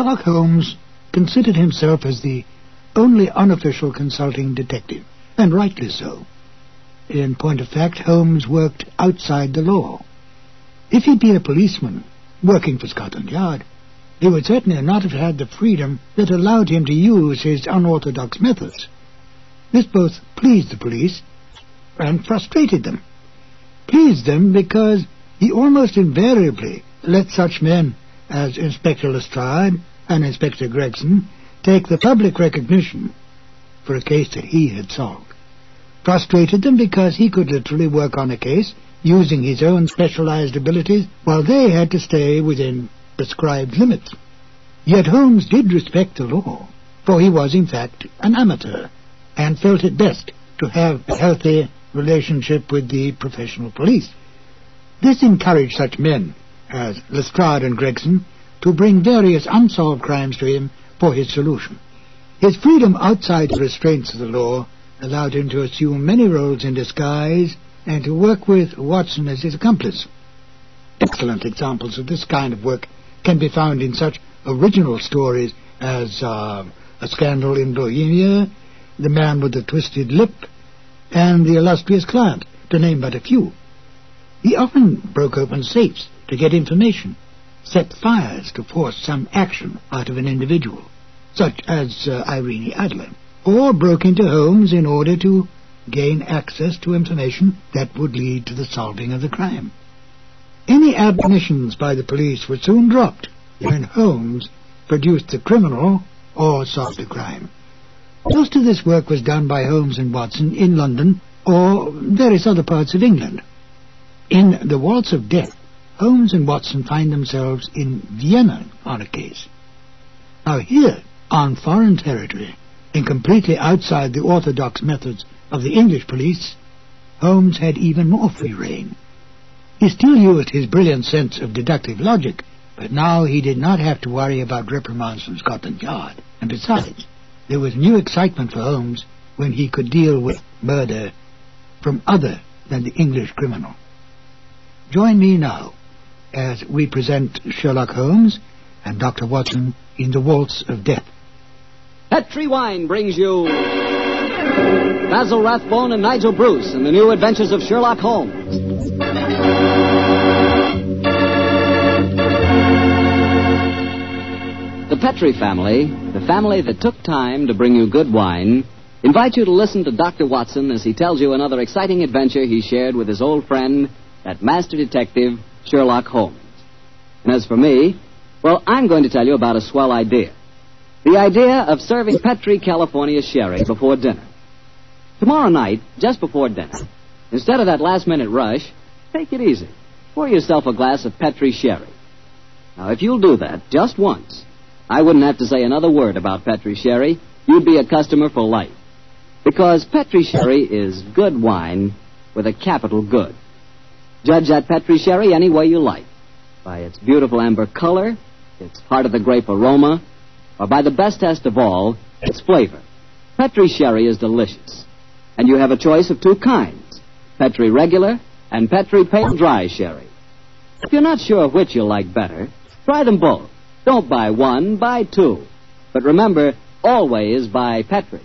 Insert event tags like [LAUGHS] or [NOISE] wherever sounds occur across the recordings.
Sherlock Holmes considered himself as the only unofficial consulting detective, and rightly so. In point of fact, Holmes worked outside the law. If he'd been a policeman working for Scotland Yard, he would certainly not have had the freedom that allowed him to use his unorthodox methods. This both pleased the police and frustrated them. Pleased them because he almost invariably let such men as Inspector Lestrade and Inspector Gregson take the public recognition for a case that he had solved. Frustrated them because he could literally work on a case using his own specialized abilities while they had to stay within prescribed limits. Yet Holmes did respect the law, for he was in fact an amateur, and felt it best to have a healthy relationship with the professional police. This encouraged such men as Lestrade and Gregson to bring various unsolved crimes to him for his solution. His freedom outside the restraints of the law allowed him to assume many roles in disguise and to work with Watson as his accomplice. Excellent examples of this kind of work can be found in such original stories as uh, A Scandal in Bohemia, The Man with the Twisted Lip, and The Illustrious Client, to name but a few. He often broke open safes to get information, set fires to force some action out of an individual, such as uh, Irene Adler, or broke into homes in order to gain access to information that would lead to the solving of the crime. Any admonitions by the police were soon dropped when Holmes produced the criminal or solved the crime. Most of this work was done by Holmes and Watson in London or various other parts of England. In The Waltz of Death, Holmes and Watson find themselves in Vienna on a case. Now here, on foreign territory, and completely outside the orthodox methods of the English police, Holmes had even more free rein. He still used his brilliant sense of deductive logic, but now he did not have to worry about reprimands from Scotland Yard. And besides, there was new excitement for Holmes when he could deal with murder from other than the English criminal. Join me now as we present Sherlock Holmes and Dr. Watson in The Waltz of Death. Petri Wine brings you Basil Rathbone and Nigel Bruce in the new adventures of Sherlock Holmes. The Petri family, the family that took time to bring you good wine, invite you to listen to Dr. Watson as he tells you another exciting adventure he shared with his old friend, that master detective, Sherlock Holmes. And as for me, well, I'm going to tell you about a swell idea. The idea of serving Petri California sherry before dinner. Tomorrow night, just before dinner, instead of that last minute rush, take it easy. Pour yourself a glass of Petri sherry. Now, if you'll do that just once, I wouldn't have to say another word about Petri sherry. You'd be a customer for life. Because Petri sherry is good wine with a capital good. Judge that Petri sherry any way you like. By its beautiful amber color, its heart of the grape aroma, or by the best test of all, its flavor. Petri sherry is delicious. And you have a choice of two kinds Petri regular and Petri pale dry sherry. If you're not sure which you'll like better, try them both. Don't buy one, buy two. But remember, always buy Petri.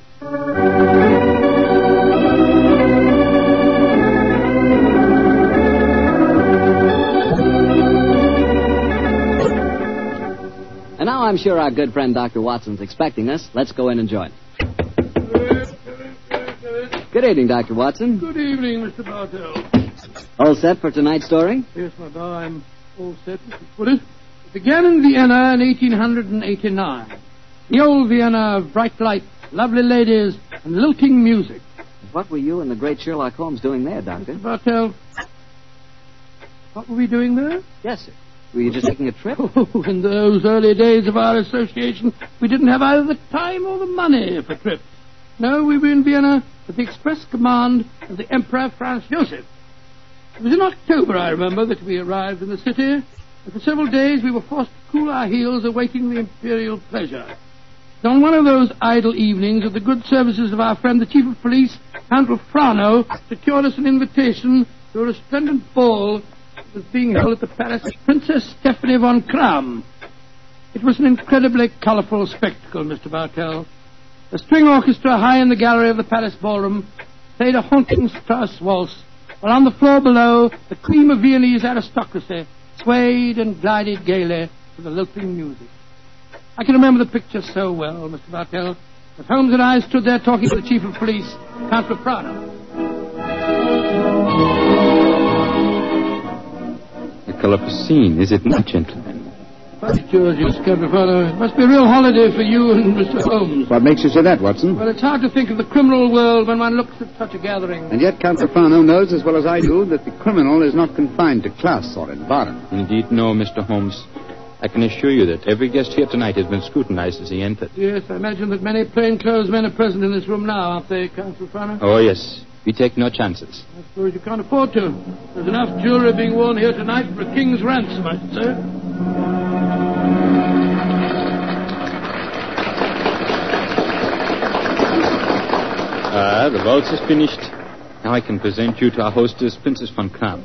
I'm sure our good friend Dr. Watson's expecting us. Let's go in and join him. Good evening, Dr. Watson. Good evening, Mr. Bartell. All set for tonight's story? Yes, my boy, I'm all set, Mr. Foote. It began in Vienna in 1889. The old Vienna of bright lights, lovely ladies, and lilting music. What were you and the great Sherlock Holmes doing there, Doctor? Mr. Bartell, what were we doing there? Yes, sir. Were you just taking a trip? [LAUGHS] Oh, in those early days of our association, we didn't have either the time or the money for trips. No, we were in Vienna at the express command of the Emperor Franz Joseph. It was in October, I remember, that we arrived in the city, and for several days we were forced to cool our heels awaiting the imperial pleasure. And on one of those idle evenings, at the good services of our friend the Chief of Police, Count Rofrano, secured us an invitation to a resplendent ball was being held at the palace Princess Stephanie von Kram. It was an incredibly colourful spectacle, Mr. Bartell. A string orchestra high in the gallery of the palace ballroom played a haunting Strauss waltz, while on the floor below, the cream of Viennese aristocracy swayed and glided gaily to the lilting music. I can remember the picture so well, Mr. Bartell, as Holmes and I stood there talking to the chief of police, Count Rofrano. A scene, is it not, gentlemen? By George's, Count Rofrano, it must be a real holiday for you and Mr. Holmes. What makes you say that, Watson? Well, it's hard to think of the criminal world when one looks at such a gathering. And yet Count Rofrano knows as well as I do that the criminal is not confined to class or environment. Indeed, no, Mr. Holmes. I can assure you that every guest here tonight has been scrutinized as he entered. Yes, I imagine that many plainclothes men are present in this room now, aren't they, Count Rofrano? Oh, yes. We take no chances. I suppose you can't afford to. There's enough jewelry being worn here tonight for a king's ransom, I should say. Ah, the waltz is finished. Now I can present you to our hostess, Princess von Kram.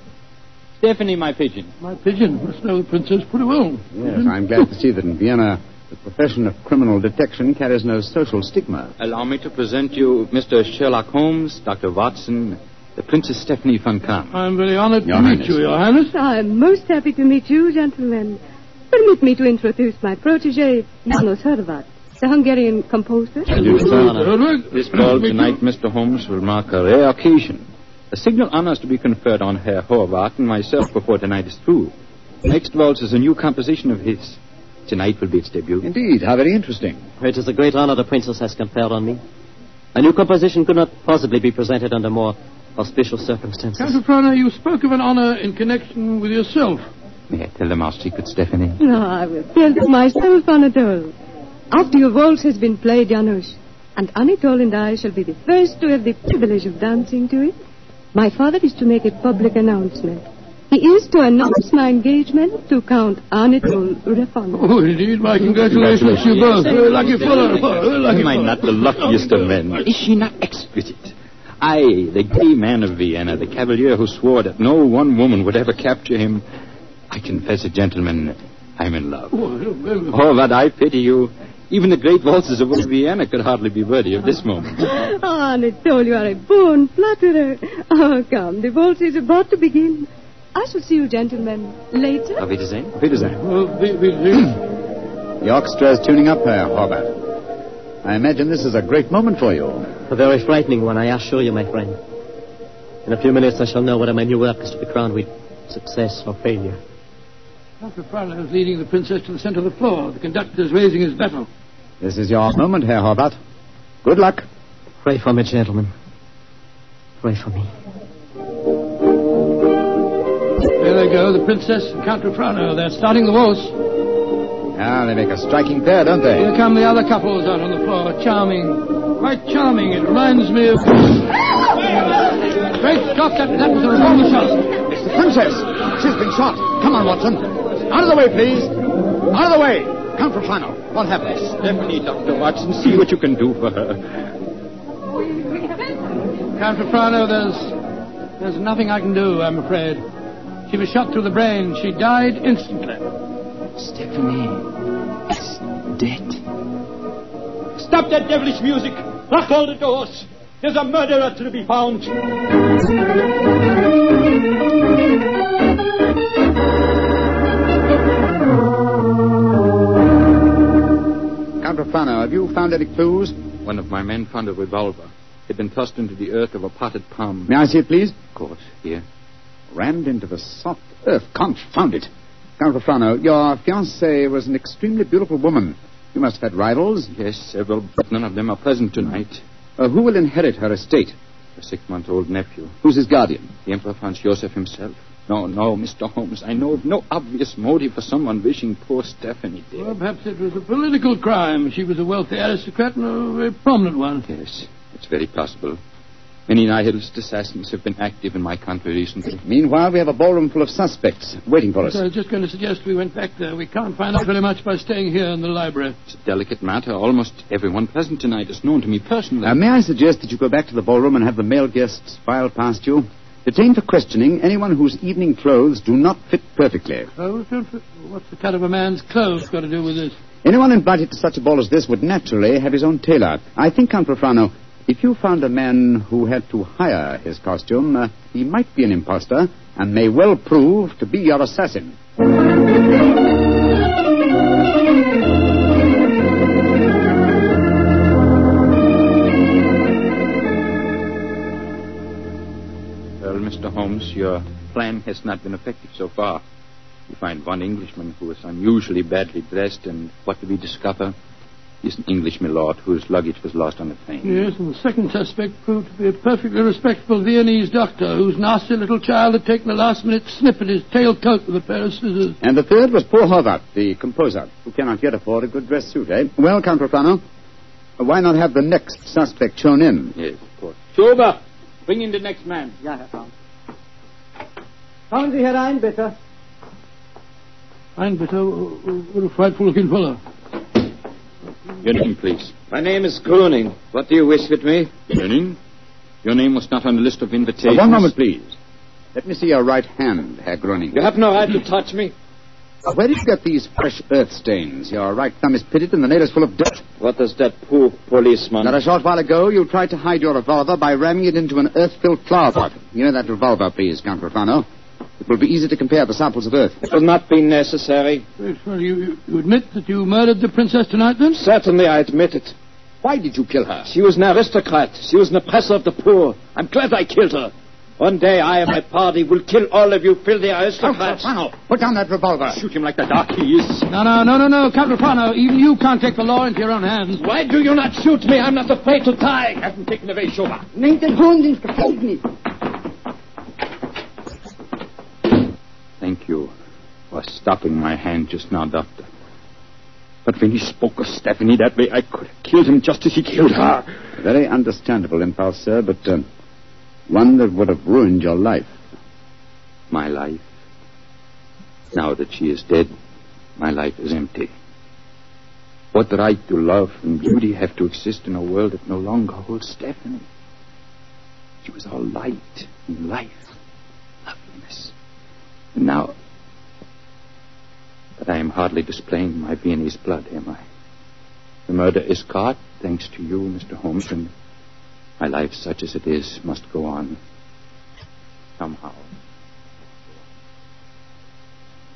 Stephanie, my pigeon. My pigeon must know the princess pretty well. Yes, I'm glad to see that in Vienna the profession of criminal detection carries no social stigma. Allow me to present you Mr. Sherlock Holmes, Dr. Watson, the Princess Stephanie von Kram. I'm very honored Your to meet you, Your Highness. I'm most happy to meet you, gentlemen. Permit me to introduce my protege, Janos Horvath, the Hungarian composer. Herwig. This ball tonight, Mr. Holmes, will mark a rare occasion. A signal honor is to be conferred on Herr Horvath and myself before tonight is through. Next waltz is a new composition of his. Tonight will be its debut. Indeed, how very interesting. It is a great honor the princess has conferred on me. A new composition could not possibly be presented under more auspicious circumstances. Count Rofrano, you spoke of an honor in connection with yourself. May I tell them our secret, Stephanie? No, I will tell them myself, Anatole. After your waltz has been played, Janos, and Anatole and I shall be the first to have the privilege of dancing to it, my father is to make a public announcement. He is to announce my engagement to Count Anatole Rofrano. Oh, indeed, my congratulations to you both. Very lucky fellow. Very lucky Am I fellow. not the luckiest of men? Is she not exquisite? I, the gay man of Vienna, the cavalier who swore that no one woman would ever capture him. I confess it, gentlemen, I'm in love. Oh, but I pity you. Even the great waltzes of old Vienna could hardly be worthy of this moment. Ah, Anatole, you are a born flatterer. Oh, come, the waltz is about to begin. I shall see you gentlemen later. Auf Wiedersehen. Wiedersehen. well, we, we, we, The orchestra is tuning up, Herr Horvath. I imagine this is a great moment for you. A very frightening one, I assure you, my friend. In a few minutes, I shall know whether my new work is to be crowned with success or failure. Count Rofrano is leading the princess to the center of the floor. The conductor is raising his battle. This is your moment, Herr Horvath. Good luck. Pray for me, gentlemen. Pray for me. There they go, the princess and Count Rofrano. They're starting the waltz. Ah, they make a striking pair, don't they? Here come the other couples out on the floor. Charming. Quite charming. It reminds me of... Great Scott, that, that was a revolver shot. It's the princess. She's been shot. Come on, Watson. Out of the way, please. Out of the way. Count Rofrano. What happened? Stephanie, Dr. Watson, see what you can do for her. Count Rofrano, there's... There's nothing I can do, I'm afraid. She was shot through the brain. She died instantly. Stephanie is dead. Stop that devilish music! Lock all the doors! There's a murderer to be found! Rofrano, have you found any clues? One of my men found a revolver. It had been thrust into the earth of a potted palm. May I see it, please? Of course, here. Rammed into the soft earth. Confound it. Count Rofrano, your fiancée was an extremely beautiful woman. You must have had rivals. Yes, several, but none of them are present tonight. Uh, who will inherit her estate? A six-month-old nephew. Who's his guardian? The Emperor Franz Joseph himself. No, no, Mr. Holmes. I know of no obvious motive for someone wishing poor Stephanie dead. Well, perhaps it was a political crime. She was a wealthy aristocrat and a very prominent one. Yes, it's very possible. Many nihilist assassins have been active in my country recently. Meanwhile, we have a ballroom full of suspects waiting for us. I was just going to suggest we went back there. We can't find out very much by staying here in the library. It's a delicate matter. Almost everyone present tonight is known to me personally. Uh, may I suggest that you go back to the ballroom and have the male guests file past you? Detain for questioning anyone whose evening clothes do not fit perfectly. Clothes don't fit? What's the cut of a man's clothes got to do with this? Anyone invited to such a ball as this would naturally have his own tailor. I think, Count Rofrano, if you found a man who had to hire his costume, uh, he might be an impostor and may well prove to be your assassin. Well, Mr. Holmes, your plan has not been effective so far. You find one Englishman who is unusually badly dressed, and what do we discover? He's an English milord whose luggage was lost on the plane. Yes, and the second suspect proved to be a perfectly respectable Viennese doctor whose nasty little child had taken a last-minute snip at his tail coat with a pair of scissors. And the third was poor Horvath, the composer, who cannot yet afford a good dress suit, eh? Well, Count Rofrano, why not have the next suspect shown in? Yes, of course. Schober, bring in the next man. Ja, Herr Franz. Kommen Sie herein, bitte. Ein bitte, what a frightful-looking fellow. Your name, please. My name is Gruning. What do you wish with me? Your name? Your name was not on the list of invitations. Uh, one moment, please. Let me see your right hand, Herr Groening. You have no right to touch me. Uh, where did you get these fresh earth stains? Your right thumb is pitted and the nail is full of dirt. What does that poor policeman... Not a short while ago, you tried to hide your revolver by ramming it into an earth-filled flower pot. Give me that revolver, please, Count Rofrano. It will be easy to compare the samples of earth. It will not be necessary. Well, you, you, you admit that you murdered the princess tonight, then? Certainly, I admit it. Why did you kill her? She was an aristocrat. She was an oppressor of the poor. I'm glad I killed her. One day, I and my party will kill all of you filthy aristocrats. Rofrano, put down that revolver. Shoot him like the dark he is. No, no, no, no, no, Count Rofrano. Even you can't take the law into your own hands. Why do you not shoot me? I'm not afraid to die. I Have him taken away, Schober. Nehmt den Hund ins Gefängnis. Thank you for stopping my hand just now, Doctor. But when he spoke of Stephanie that way, I could have killed him just as he killed her. Very understandable impulse, sir, but uh, one that would have ruined your life. My life? Now that she is dead, my life is empty. What right do love and beauty have to exist in a world that no longer holds Stephanie? She was all light and life, loveliness. And now. But I am hardly displaying my Viennese blood, am I? The murder is caught, thanks to you, Mr. Holmes, and my life, such as it is, must go on. Somehow.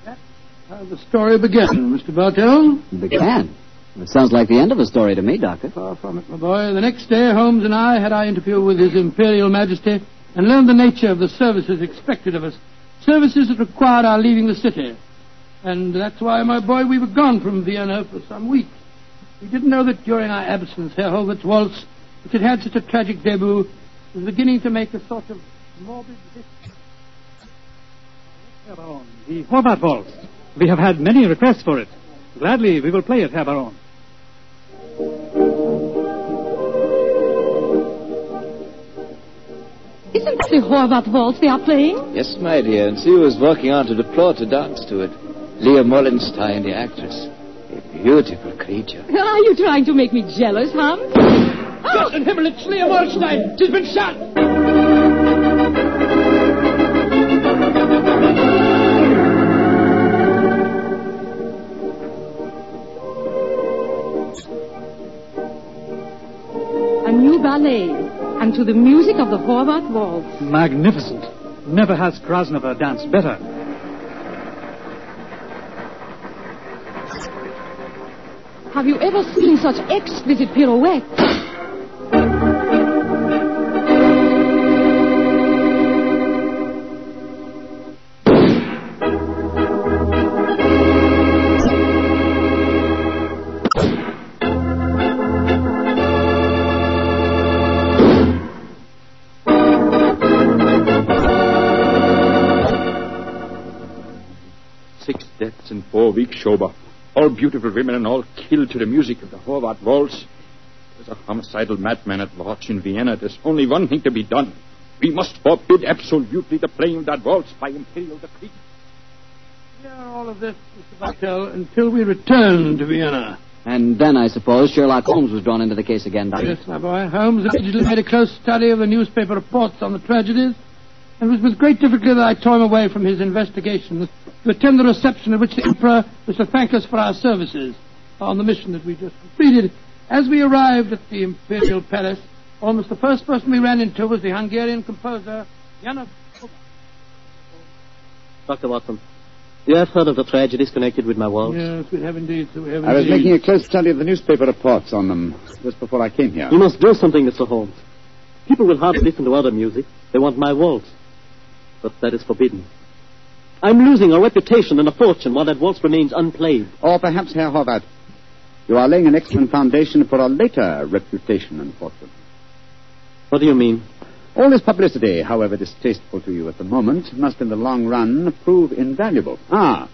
That's how the story began, Mr. Bartell? Began. It sounds like the end of a story to me, Doctor. Far from it, my boy. The next day, Holmes and I had our interview with His Imperial Majesty and learned the nature of the services expected of us. Services that required our leaving the city. And that's why, my boy, we were gone from Vienna for some weeks. We didn't know that during our absence, Herr Horvath's waltz, which had had such a tragic debut, was beginning to make a sort of morbid... Herr Baron, the Horvath Waltz. We have had many requests for it. Gladly, we will play it, Herr Baron. Isn't that the Horvath waltz they are playing? Yes, my dear, and she was walking onto the floor to dance to it. Leah Mollenstein, the actress. A beautiful creature. [LAUGHS] Are you trying to make me jealous, Hans? Gott oh! in Himmel, it's Leah Mollenstein! She's been shot! A new ballet, and to the music of the Horvath waltz. Magnificent. Never has Krasnova danced better. Have you ever seen such exquisite pirouettes? In four. All beautiful women and all killed to the music of the Horvath waltz. There's a homicidal madman at large in Vienna. There's only one thing to be done. We must forbid absolutely the playing of that waltz by imperial decree. Hear all of this, Mr. Bartell, until we return to Vienna. And then, I suppose, Sherlock Holmes was drawn into the case again, Doctor. Yes, my boy. Holmes immediately made a close study of the newspaper reports on the tragedies. And it was with great difficulty that I tore him away from his investigations to attend the reception at which the Emperor was to thank us for our services on the mission that we just completed. As we arrived at the Imperial Palace, almost the first person we ran into was the Hungarian composer, Janos. Dr. Watson, you have heard of the tragedies connected with my waltz? Yes, we have indeed, sir. We have I was indeed. making a close study of the newspaper reports on them just before I came here. You must do something, Mr. Holmes. People will hardly listen to other music. They want my waltz. But that is forbidden. I'm losing a reputation and a fortune while that waltz remains unplayed. Or perhaps, Herr Horvath, you are laying an excellent foundation for a later reputation and fortune. What do you mean? All this publicity, however distasteful to you at the moment, must in the long run prove invaluable. Ah,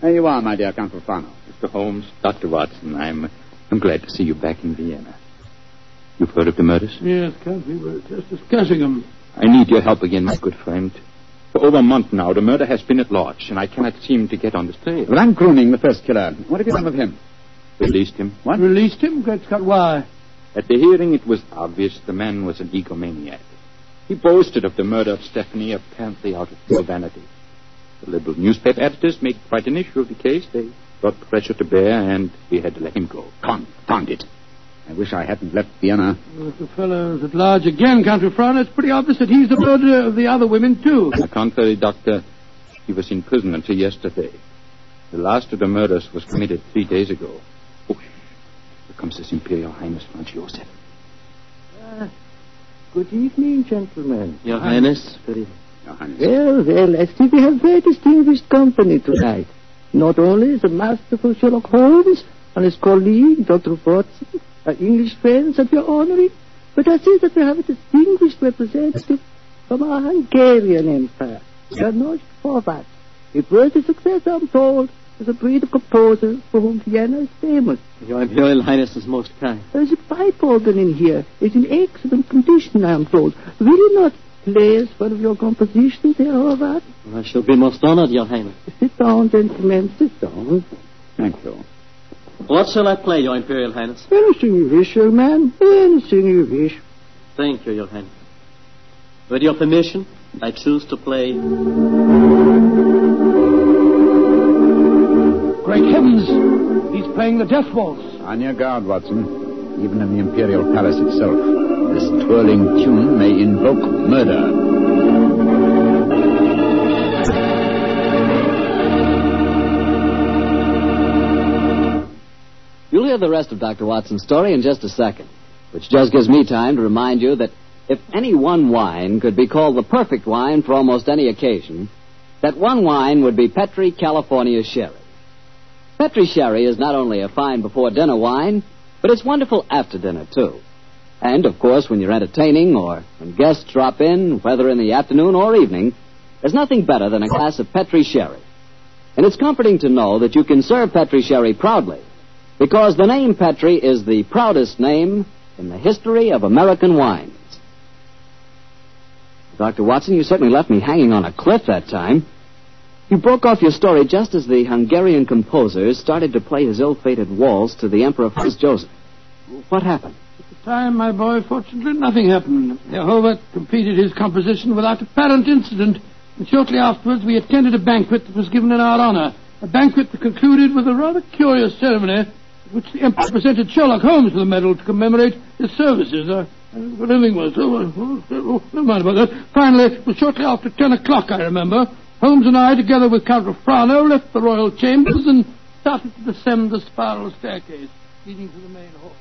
there you are, my dear Count Rofrano. Mr. Holmes, Dr. Watson, I'm, I'm glad to see you back in Vienna. You've heard of the murders? Yes, Count, we were just discussing them. I need your help again, my good friend. For over a month now, the murder has been at large, and I cannot seem to get on the trail. Van Gruning, the first killer. What have you done with him? Released him. What? Released him? Great Scott, why? At the hearing, it was obvious the man was an egomaniac. He boasted of the murder of Stephanie apparently out of pure vanity. The liberal newspaper editors made quite an issue of the case. They brought pressure to bear, and we had to let him go. Confound it. I wish I hadn't left Vienna. Well, if the fellow's at large again, Count Rofrano, it's pretty obvious that he's the murderer of the other women, too. On the contrary, Doctor, he was in prison until yesterday. The last of the murders was committed three days ago. Oh, here comes His Imperial Highness Franz Joseph. Ah, good evening, gentlemen. Your Highness. Good. Your Highness. Well, well, I see we have very distinguished company tonight. Not only the masterful Sherlock Holmes and his colleague, Dr. Watson, our English friends that we are honoring, but I see that we have a distinguished representative from our Hungarian Empire, Janos Horvath. It was a success, I'm told, as a breed of composers for whom Vienna is famous. Your Imperial Highness is most kind. There's a pipe organ in here. It's in excellent condition, I am told. Will you not play us one of your compositions, Herr Horvath? I shall be most honored, Your Highness. Sit down, gentlemen, sit down. Thank you. What shall I play, Your Imperial Highness? Anything you wish, young man. Anything you wish. Thank you, Your Highness. With your permission, I choose to play. Great heavens! He's playing the death waltz. On your guard, Watson. Even in the Imperial Palace itself, this twirling tune may invoke murder. You'll hear the rest of Dr. Watson's story in just a second, which just gives me time to remind you that if any one wine could be called the perfect wine for almost any occasion, that one wine would be Petri California Sherry. Petri Sherry is not only a fine before dinner wine, but it's wonderful after dinner, too. And, of course, when you're entertaining or when guests drop in, whether in the afternoon or evening, there's nothing better than a glass of Petri Sherry. And it's comforting to know that you can serve Petri Sherry proudly, because the name Petri is the proudest name in the history of American wines. Dr. Watson, you certainly left me hanging on a cliff that time. You broke off your story just as the Hungarian composer started to play his ill-fated waltz to the Emperor Franz Joseph. What happened? At the time, my boy, fortunately, nothing happened. Jehovah completed his composition without apparent incident, and shortly afterwards we attended a banquet that was given in our honor. A banquet that concluded with a rather curious ceremony which the Emperor presented Sherlock Holmes with a medal to commemorate his services. Uh, what everything was. Oh, oh, never mind about that. Finally, it was shortly after ten o'clock, I remember. Holmes and I, together with Count Rofrano, left the royal chambers and started to descend the spiral staircase. leading to the main hall.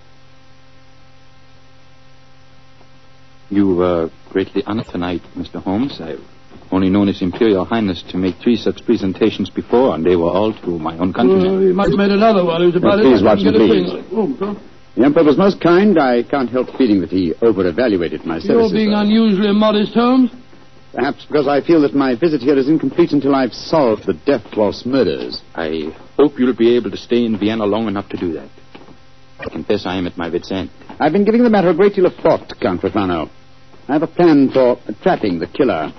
You were greatly honored tonight, Mr. Holmes. I've only known His Imperial Highness to make three such presentations before, and they were all to my own countrymen. Oh, he might have made another one. He was about please, it. Watson, please. thing. Oh, The Emperor was most kind. I can't help feeling that he over-evaluated my You're services. being unusually modest, Holmes. Perhaps because I feel that my visit here is incomplete until I've solved the Death Waltz murders. I hope you'll be able to stay in Vienna long enough to do that. I confess I am at my wit's end. I've been giving the matter a great deal of thought, Count Rofrano. I have a plan for trapping the killer.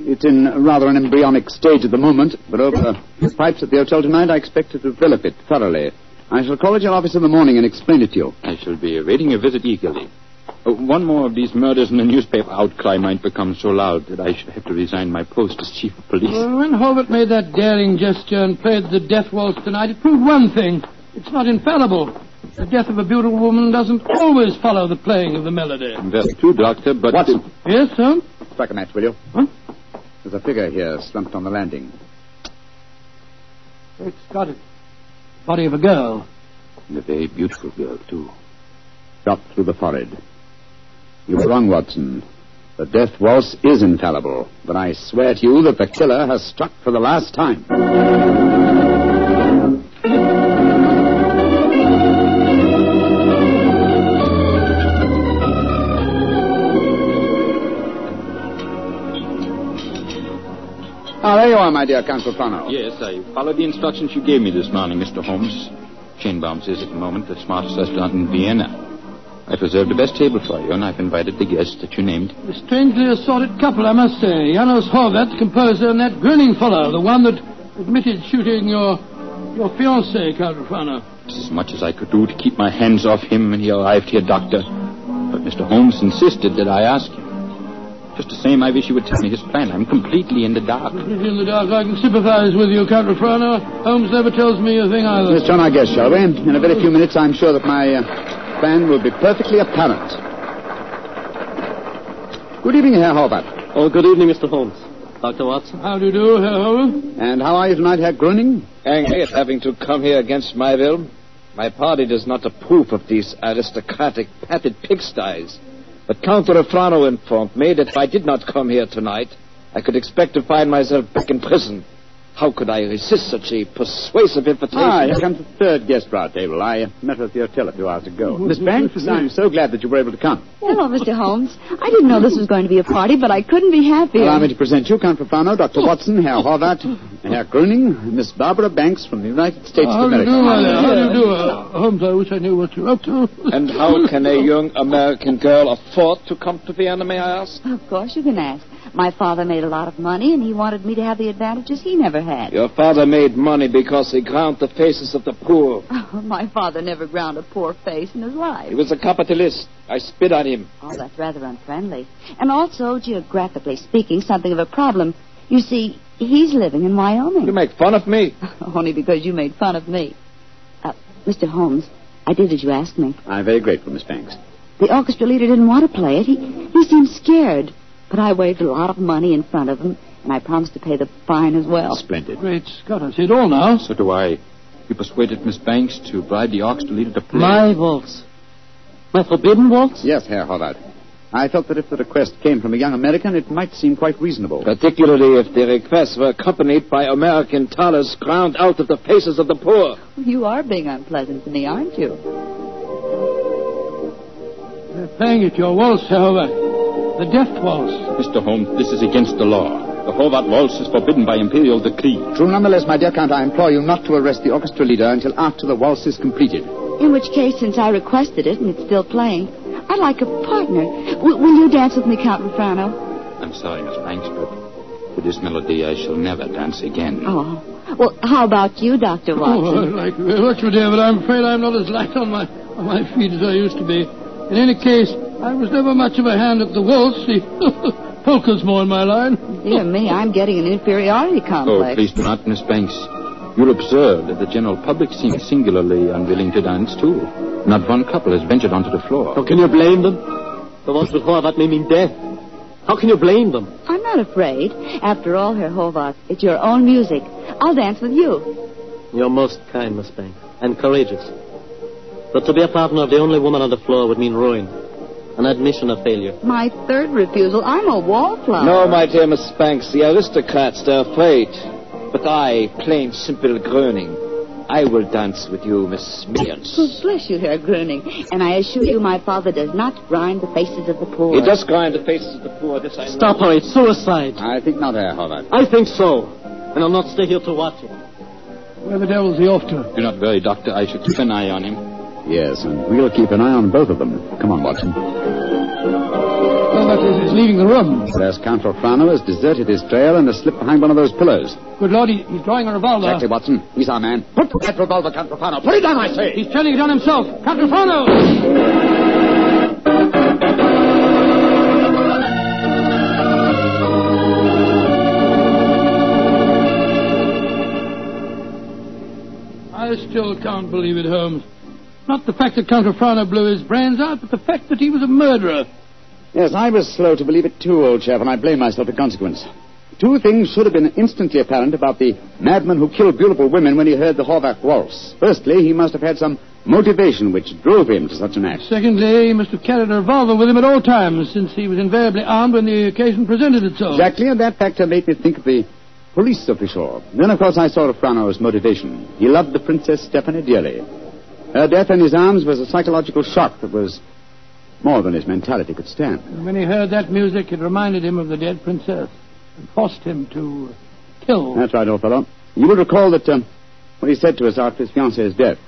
It's in rather an embryonic stage at the moment, but over the pipes at the hotel tonight, I expect to develop it thoroughly. I shall call at your office in the morning and explain it to you. I shall be awaiting your visit eagerly. Uh, one more of these murders and the newspaper outcry might become so loud that I should have to resign my post as chief of police. Well, when Horvath made that daring gesture and played the death waltz tonight, it proved one thing. It's not infallible. The death of a beautiful woman doesn't always follow the playing of the melody. That's true, Doctor, but... Watson, Yes, sir? strike a match, will you? Huh? There's a figure here slumped on the landing. It's got it. Body of a girl. And a very beautiful girl, too. Shot through the forehead. You were wrong, Watson. The death waltz is infallible, but I swear to you that the killer has struck for the last time. Ah, there you are, my dear Count Rofrano. Yes, I followed the instructions you gave me this morning, Mr. Holmes. Chainbaum's is at the moment the smartest restaurant in Vienna. I've reserved the best table for you, and I've invited the guests that you named. A strangely assorted couple, I must say. Janos Horvath, composer, and that grinning fellow, the one that admitted shooting your your fiancée, Count Rofrano. It's as much as I could do to keep my hands off him when he arrived here, Doctor. But Mr. Holmes insisted that I ask you. Just the same, I wish you would tell me his plan. I'm completely in the dark. In the dark, I can sympathize with you, Count Rofrano. Holmes never tells me a thing either. Let's turn our guest, shall we? In a very few minutes, I'm sure that my uh, plan will be perfectly apparent. Good evening, Herr Horvath. Oh, good evening, Mr. Holmes. Dr. Watson. How do you do, Herr Holmes? And how are you tonight, Herr Gruning? Angry at having to come here against my will. My party does not approve of these aristocratic, padded pigsties. But Count Rofrano informed me that if I did not come here tonight, I could expect to find myself back in prison. How could I resist such a persuasive invitation? Ah, here comes the third guest for our table. I uh, met her at the hotel a few hours ago. Miss Banks, I'm so glad that you were able to come. Hello, Mr. Holmes. I didn't know this was going to be a party, but I couldn't be happier. Allow me to present you, Count Rofrano, Dr. Watson, Herr Horvath, Herr Gruning, Miss Barbara Banks from the United States How of do you America. do, my? How do you do? Uh, Holmes, I wish I knew what you're up to. And how can a young American girl afford to come to Vienna, may I ask? Of course you can ask. My father made a lot of money, and he wanted me to have the advantages he never had. Your father made money because he ground the faces of the poor. Oh, my father never ground a poor face in his life. He was a capitalist. I spit on him. Oh, that's rather unfriendly. And also, geographically speaking, something of a problem. You see, he's living in Wyoming. You make fun of me. [LAUGHS] Only because you made fun of me. Uh, Mr. Holmes, I did as you asked me. I'm very grateful, Miss Banks. The orchestra leader didn't want to play it. He, he seemed scared. But I waved a lot of money in front of him, and I promised to pay the fine as well. Splendid. Great Scott, I see it all now. So do I. You persuaded Miss Banks to bribe the ox to lead leader to play. My waltz. My forbidden waltz? Yes, Herr Horvath. I felt that if the request came from a young American, it might seem quite reasonable. Particularly if the requests were accompanied by American dollars ground out of the faces of the poor. You are being unpleasant to me, aren't you? They're playing it your waltz, however. The death waltz. Mr. Holmes, this is against the law. The Horvath waltz is forbidden by imperial decree. True, nonetheless, my dear Count, I implore you not to arrest the orchestra leader until after the waltz is completed. In which case, since I requested it and it's still playing, I'd like a partner. W- will you dance with me, Count Rofrano? I'm sorry, Miss Banks, but with this melody I shall never dance again. Oh. Well, how about you, Dr. Oh, Watson? Oh, I Watson? like you very much, dear, but I'm afraid I'm not as light on my on my feet as I used to be. In any case, I was never much of a hand at the waltz. [LAUGHS] The more in my line. Dear me, I'm getting an inferiority complex. Oh, complex. please do not, Miss Banks. You'll observe that the general public seems singularly unwilling to dance, too. Not one couple has ventured onto the floor. How can you blame them? The waltz with Horvath may mean death. How can you blame them? I'm not afraid. After all, Herr Horvath, it's your own music. I'll dance with you. You're most kind, Miss Banks, and courageous. But to be a partner of the only woman on the floor would mean ruin. An admission of failure. My third refusal. I'm a wallflower. No, my dear Miss Banks, the aristocrats, they're afraid. But I, plain, simple Gröning, I will dance with you, Miss Millions. Oh, bless you, Herr Gruning. And I assure you my father does not grind the faces of the poor. He does grind the faces of the poor, this I know. Stop her. It's suicide. I think not, Herr Horvath. I think so. And I'll not stay here to watch it. Where the devil's he off to? Do not worry, Doctor. I should keep an eye on him. Yes, and we'll keep an eye on both of them. Come on, Watson. Well, is, he's leaving the room. There's Count Rofrano has deserted his trail and has slipped behind one of those pillows. Good Lord, he, he's drawing a revolver. Exactly, Watson. He's our man. Put that revolver, Count Rofrano. Put it down, I say. He's turning it on himself. Count Rofrano! I still can't believe it, Holmes. Not the fact that Count Rofrano blew his brains out, but the fact that he was a murderer. Yes, I was slow to believe it too, old chap, and I blame myself in consequence. Two things should have been instantly apparent about the madman who killed beautiful women when he heard the Horvath waltz. Firstly, he must have had some motivation which drove him to such an act. Secondly, he must have carried a revolver with him at all times, since he was invariably armed when the occasion presented itself. Exactly, and that factor made me think of the police official. Then, of course, I saw Rofrano's motivation. He loved the Princess Stephanie dearly. Her death in his arms was a psychological shock that was more than his mentality could stand. And when he heard that music, it reminded him of the dead princess and forced him to kill. That's right, old fellow. You will recall that um, what he said to us after his fiancée's death.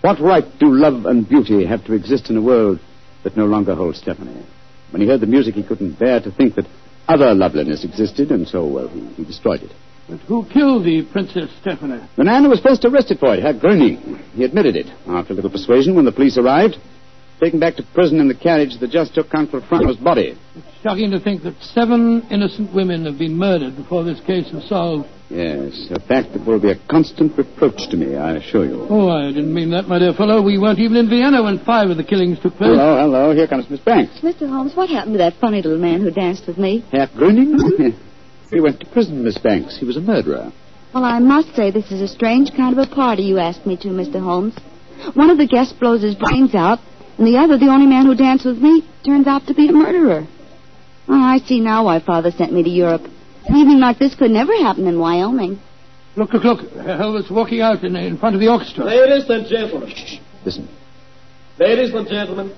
What right do love and beauty have to exist in a world that no longer holds Stephanie? When he heard the music, he couldn't bear to think that other loveliness existed, and so, well, he, he destroyed it. But who killed the Princess Stephanie? The man who was first arrested for it, Herr Gröning. He admitted it. After a little persuasion, when the police arrived, taken back to prison in the carriage that just took Count Rofrano's body. It's shocking to think that seven innocent women have been murdered before this case is solved. Yes, a fact that will be a constant reproach to me, I assure you. Oh, I didn't mean that, my dear fellow. We weren't even in Vienna when five of the killings took place. Hello, hello. Here comes Miss Banks. Mr. Holmes, what happened to that funny little man who danced with me? Herr Gröning? Mm-hmm. [LAUGHS] he went to prison, Miss Banks. He was a murderer. Well, I must say this is a strange kind of a party you asked me to, Mr. Holmes. One of the guests blows his brains out, and the other, the only man who danced with me, turns out to be a murderer. Oh, I see now why Father sent me to Europe. An evening like this could never happen in Wyoming. Look, look, look. Helvet's walking out in, in front of the orchestra. Ladies and gentlemen. Listen. Ladies and gentlemen,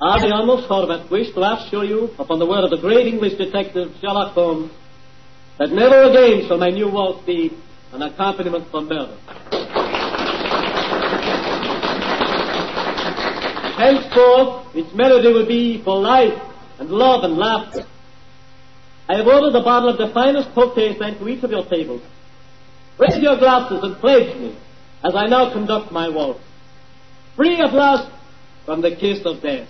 I, the Honorable Horvath, wish to assure you, upon the word of the great English detective Sherlock Holmes, that never again shall my new waltz be an accompaniment for murder. Henceforth, its melody will be for life and love and laughter. I have ordered a bottle of the finest Tokay sent to each of your tables. Raise your glasses and pledge me as I now conduct my waltz. Free at last from the kiss of death.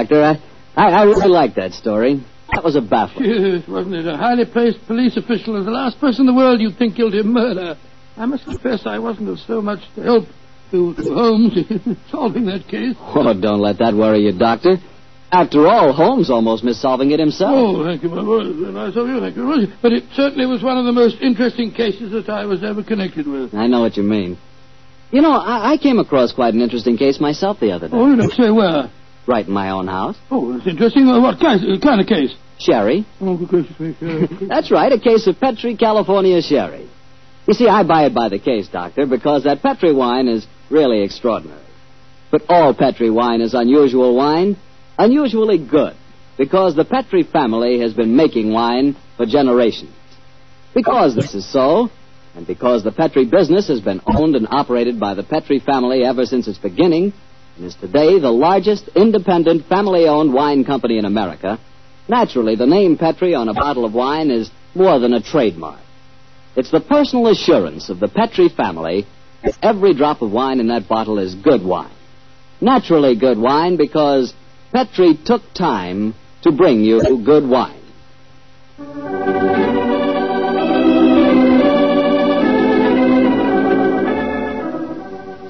Doctor, I, I, I really like that story. That was a baffling. [LAUGHS] Yes, wasn't it? A highly placed police official is the last person in the world you'd think guilty of murder. I must confess I wasn't of so much help to, to Holmes in [LAUGHS] solving that case. Oh, don't let that worry you, Doctor. After all, Holmes almost missed solving it himself. Oh, thank you, my boy. Nice of you. Thank you very much. But it certainly was one of the most interesting cases that I was ever connected with. I know what you mean. You know, I, I came across quite an interesting case myself the other day. Oh, you don't say where. Right in my own house. Oh, that's interesting. Uh, what kind, uh, kind of case? Sherry. Oh, good gracious me. That's right, a case of Petri California sherry. You see, I buy it by the case, Doctor, because that Petri wine is really extraordinary. But all Petri wine is unusual wine, unusually good, because the Petri family has been making wine for generations. Because this is so, and because the Petri business has been owned and operated by the Petri family ever since its beginning, and is today the largest independent family-owned wine company in America, naturally the name Petri on a bottle of wine is more than a trademark. It's the personal assurance of the Petri family that every drop of wine in that bottle is good wine. Naturally good wine because Petri took time to bring you good wine.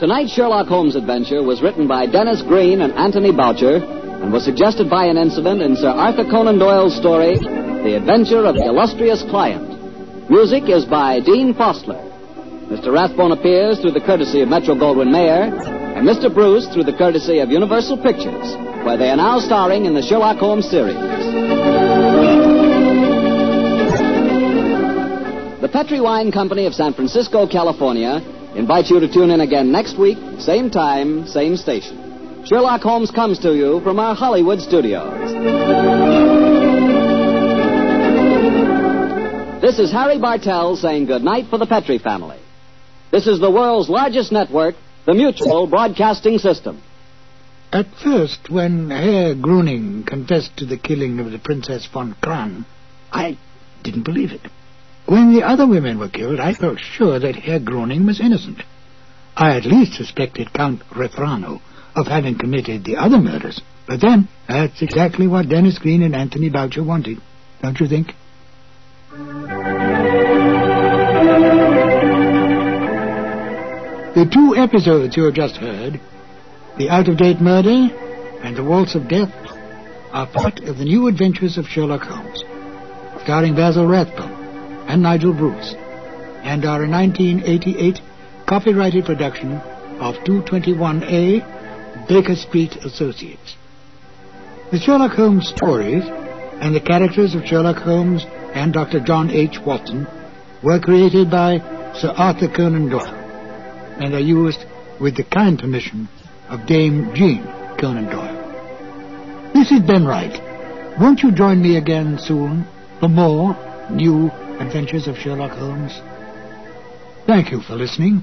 Tonight's Sherlock Holmes adventure was written by Denis Green and Anthony Boucher and was suggested by an incident in Sir Arthur Conan Doyle's story, The Adventure of the Illustrious Client. Music is by Dean Fostler. Mr. Rathbone appears through the courtesy of Metro Goldwyn Mayer, and Mr. Bruce through the courtesy of Universal Pictures, where they are now starring in the Sherlock Holmes series. The Petri Wine Company of San Francisco, California, invites you to tune in again next week, same time, same station. Sherlock Holmes comes to you from our Hollywood studios. This is Harry Bartell saying goodnight for the Petri family. This is the world's largest network, the Mutual Broadcasting System. At first, when Herr Gruning confessed to the killing of the Princess von Kran, I didn't believe it. When the other women were killed, I felt sure that Herr Gruning was innocent. I at least suspected Count Rofrano of having committed the other murders. But then, that's exactly what Denis Green and Anthony Boucher wanted, don't you think? The two episodes you have just heard, The Out-of-Date Murder and The Waltz of Death, are part of the new adventures of Sherlock Holmes, starring Basil Rathbone and Nigel Bruce, and are a 1988 copyrighted production of 221B Baker Street Associates. The Sherlock Holmes stories and the characters of Sherlock Holmes and Dr. John H. Watson were created by Sir Arthur Conan Doyle and are used with the kind permission of Dame Jean Conan Doyle. This is Ben Wright. Won't you join me again soon for more new adventures of Sherlock Holmes? Thank you for listening.